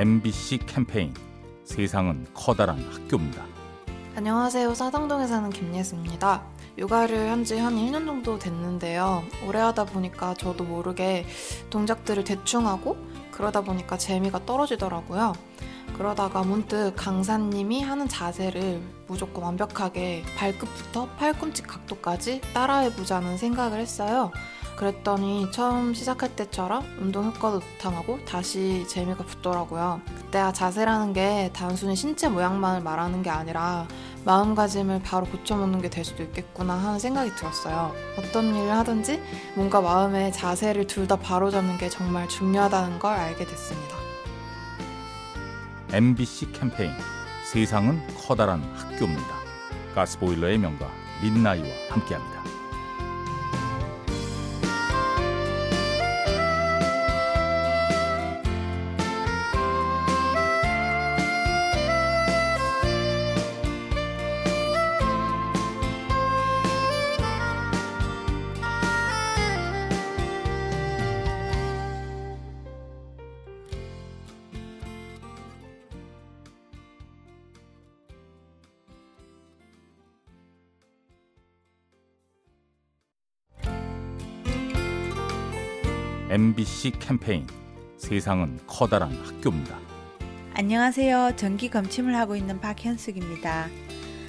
MBC 캠페인 세상은 커다란 학교입니다. 안녕하세요. 사당동에 사는 김예수입니다. 요가를 한 지 한 1년 정도 됐는데요. 오래 하다 보니까 저도 모르게 동작들을 대충 하고 그러다 보니까 재미가 떨어지더라고요. 그러다가 문득 강사님이 하는 자세를 무조건 완벽하게 발끝부터 팔꿈치 각도까지 따라해보자는 생각을 했어요. 그랬더니 처음 시작할 때처럼 운동 효과도 나타나고 다시 재미가 붙더라고요. 그때 아, 자세라는 게 단순히 신체 모양만을 말하는 게 아니라 마음가짐을 바로 고쳐먹는 게 될 수도 있겠구나 하는 생각이 들었어요. 어떤 일을 하든지 뭔가 마음의 자세를 둘 다 바로잡는 게 정말 중요하다는 걸 알게 됐습니다. MBC 캠페인 세상은 커다란 학교입니다. 가스보일러의 명가 민나이와 함께합니다. MBC 캠페인 세상은 커다란 학교입니다. 안녕하세요. 전기 검침을 하고 있는 박현숙입니다.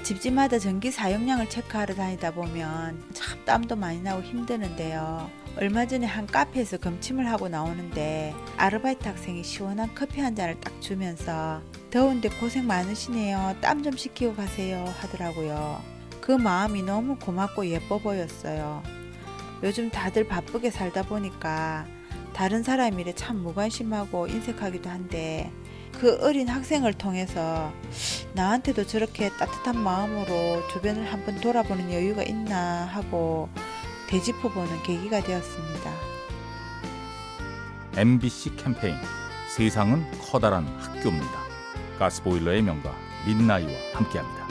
집집마다 전기 사용량을 체크하러 다니다 보면 참 땀도 많이 나고 힘드는데요. 얼마 전에 한 카페에서 검침을 하고 나오는데 아르바이트 학생이 시원한 커피 한 잔을 딱 주면서 더운데 고생 많으시네요. 땀 좀 식히고 가세요 하더라고요. 그 마음이 너무 고맙고 예뻐 보였어요. 요즘 다들 바쁘게 살다 보니까 다른 사람 일에 참 무관심하고 인색하기도 한데 그 어린 학생을 통해서 나한테도 저렇게 따뜻한 마음으로 주변을 한번 돌아보는 여유가 있나 하고 되짚어보는 계기가 되었습니다. MBC 캠페인 세상은 커다란 학교입니다. 가스보일러의 명가 민나이와 함께합니다.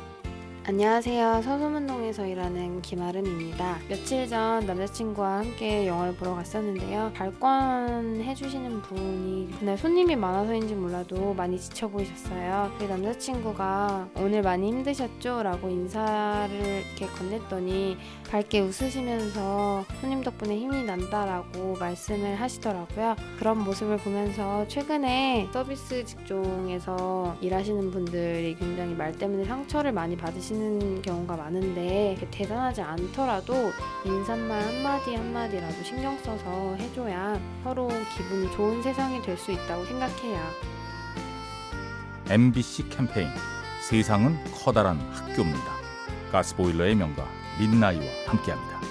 안녕하세요. 서소문동에서 일하는 김아름입니다. 며칠 전 남자친구와 함께 영화를 보러 갔었는데요. 발권 해주시는 분이 그날 손님이 많아서인지 몰라도 많이 지쳐 보이셨어요. 그 남자친구가 오늘 많이 힘드셨죠? 라고 인사를 이렇게 건넸더니 밝게 웃으시면서 손님 덕분에 힘이 난다라고 말씀을 하시더라고요. 그런 모습을 보면서 최근에 서비스 직종에서 일하시는 분들이 굉장히 말 때문에 상처를 많이 받으시는 하시는 경우가 많은데 대단하지 않더라도 인사말 한마디 한마디라도 신경 써서 해줘야 서로 기분이 좋은 세상이 될 수 있다고 생각해요. MBC 캠페인 세상은 커다란 학교입니다. 가스보일러의 명가 민나이와 함께합니다.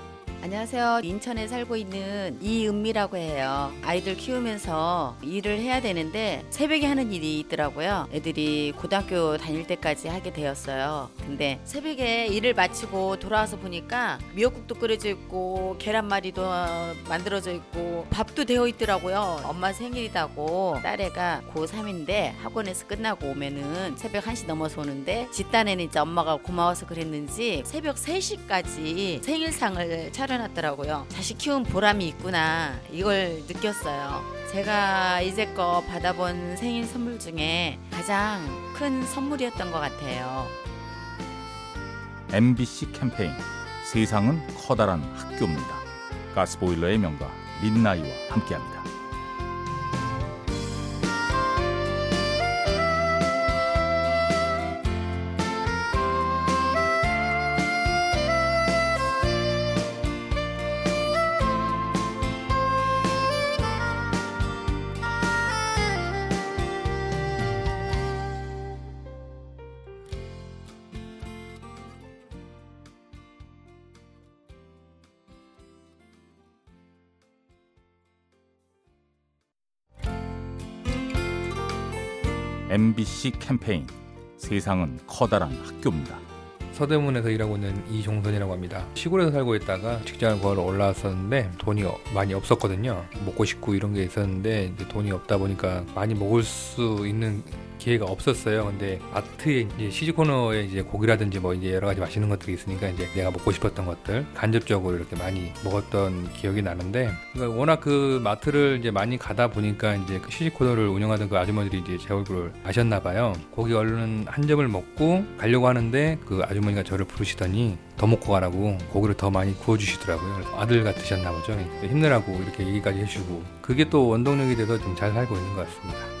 안녕하세요. 인천에 살고 있는 이은미라고 해요. 아이들 키우면서 일을 해야 되는데 새벽에 하는 일이 있더라고요. 애들이 고등학교 다닐 때까지 하게 되었어요. 근데 새벽에 일을 마치고 돌아와서 보니까 미역국도 끓여져 있고 계란말이도 만들어져 있고 밥도 되어 있더라고요. 엄마 생일이다고 딸애가 고3인데 학원에서 끝나고 오면은 새벽 1시 넘어서 오는데 집단에는 이제 엄마가 고마워서 그랬는지 새벽 3시까지 생일상을 차려 차려놨더라고요. 자식 키운 보람이 있구나 이걸 느꼈어요. 제가 이제껏 받아본 생일 선물 중에 가장 큰 선물이었던 것 같아요. MBC 캠페인 세상은 커다란 학교입니다. 가스보일러의 명가 민나이와 함께합니다. MBC 캠페인 세상은 커다란 학교입니다. 서대문에서 일하고 있는 이종선이라고 합니다. 시골에서 살고 있다가 직장을 구하러 올라왔었는데 돈이 어- 많이 없었거든요. 먹고 싶고 이런 게 있었는데 돈이 없다 보니까 많이 먹을 수 있는 기회가 없었어요. 근데 마트에 이제 시즈 코너에 이제 고기라든지 뭐 이제 여러 가지 맛있는 것들이 있으니까 이제 내가 먹고 싶었던 것들 간접적으로 이렇게 많이 먹었던 기억이 나는데 그러니까 워낙 그 마트를 이제 많이 가다 보니까 이제 그 시즈 코너를 운영하던 그 아주머니들이 이제 제 얼굴을 아셨나 봐요. 고기 얼른 한 점을 먹고 가려고 하는데 그 아주머니가 저를 부르시더니 더 먹고 가라고 고기를 더 많이 구워주시더라고요. 아들 같으셨나 보죠. 그러니까 힘내라고 이렇게 얘기까지 해주고 그게 또 원동력이 돼서 좀 잘 살고 있는 것 같습니다.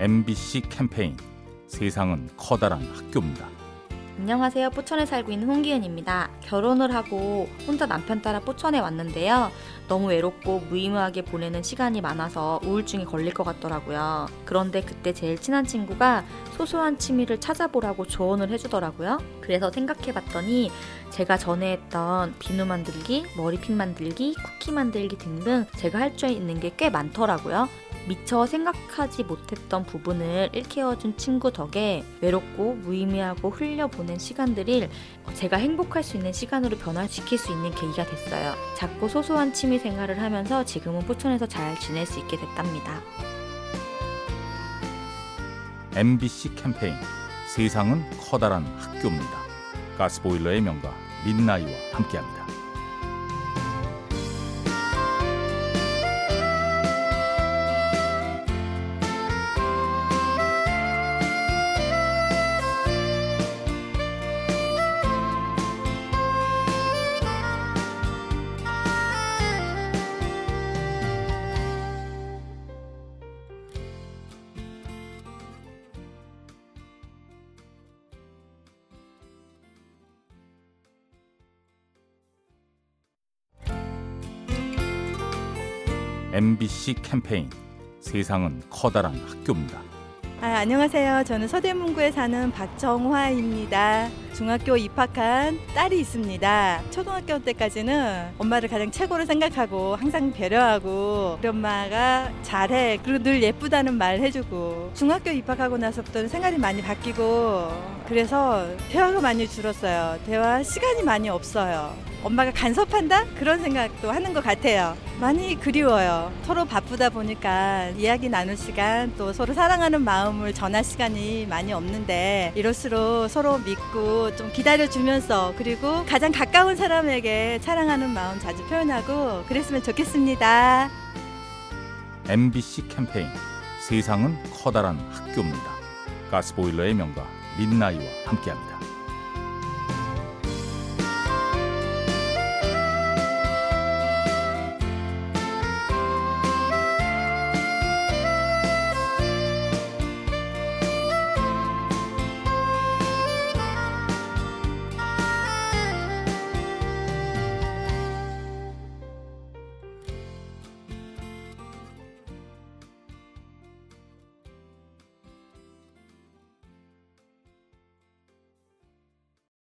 MBC 캠페인 세상은 커다란 학교입니다. 안녕하세요. 포천에 살고 있는 홍기은입니다. 결혼을 하고 혼자 남편 따라 포천에 왔는데요. 너무 외롭고 무의미하게 보내는 시간이 많아서 우울증에 걸릴 것 같더라고요. 그런데 그때 제일 친한 친구가 소소한 취미를 찾아보라고 조언을 해주더라고요. 그래서 생각해봤더니 제가 전에 했던 비누 만들기, 머리핀 만들기, 쿠키 만들기 등등 제가 할 줄 있는 게 꽤 많더라고요. 미처 생각하지 못했던 부분을 일깨워준 친구 덕에 외롭고 무의미하고 흘려보낸 시간들을 제가 행복할 수 있는 시간으로 변화시킬 수 있는 계기가 됐어요. 작고 소소한 취미 생활을 하면서 지금은 포천에서 잘 지낼 수 있게 됐답니다. MBC 캠페인 세상은 커다란 학교입니다. 가스보일러의 명가 민나이와 함께합니다. MBC 캠페인 세상은 커다란 학교입니다. 아, 안녕하세요. 저는 서대문구에 사는 박정화입니다. 중학교 입학한 딸이 있습니다. 초등학교 때까지는 엄마를 가장 최고로 생각하고 항상 배려하고 우리 엄마가 잘해. 그리고 늘 예쁘다는 말 해주고 중학교 입학하고 나서부터는 생활이 많이 바뀌고 그래서 대화가 많이 줄었어요. 대화 시간이 많이 없어요. 엄마가 간섭한다? 그런 생각도 하는 것 같아요. 많이 그리워요. 서로 바쁘다 보니까 이야기 나눌 시간 또 서로 사랑하는 마음을 전할 시간이 많이 없는데 이럴수록 서로 믿고 좀 기다려주면서 그리고 가장 가까운 사람에게 사랑하는 마음 자주 표현하고 그랬으면 좋겠습니다. MBC 캠페인 세상은 커다란 학교입니다. 가스보일러의 명가 민나이와 함께합니다.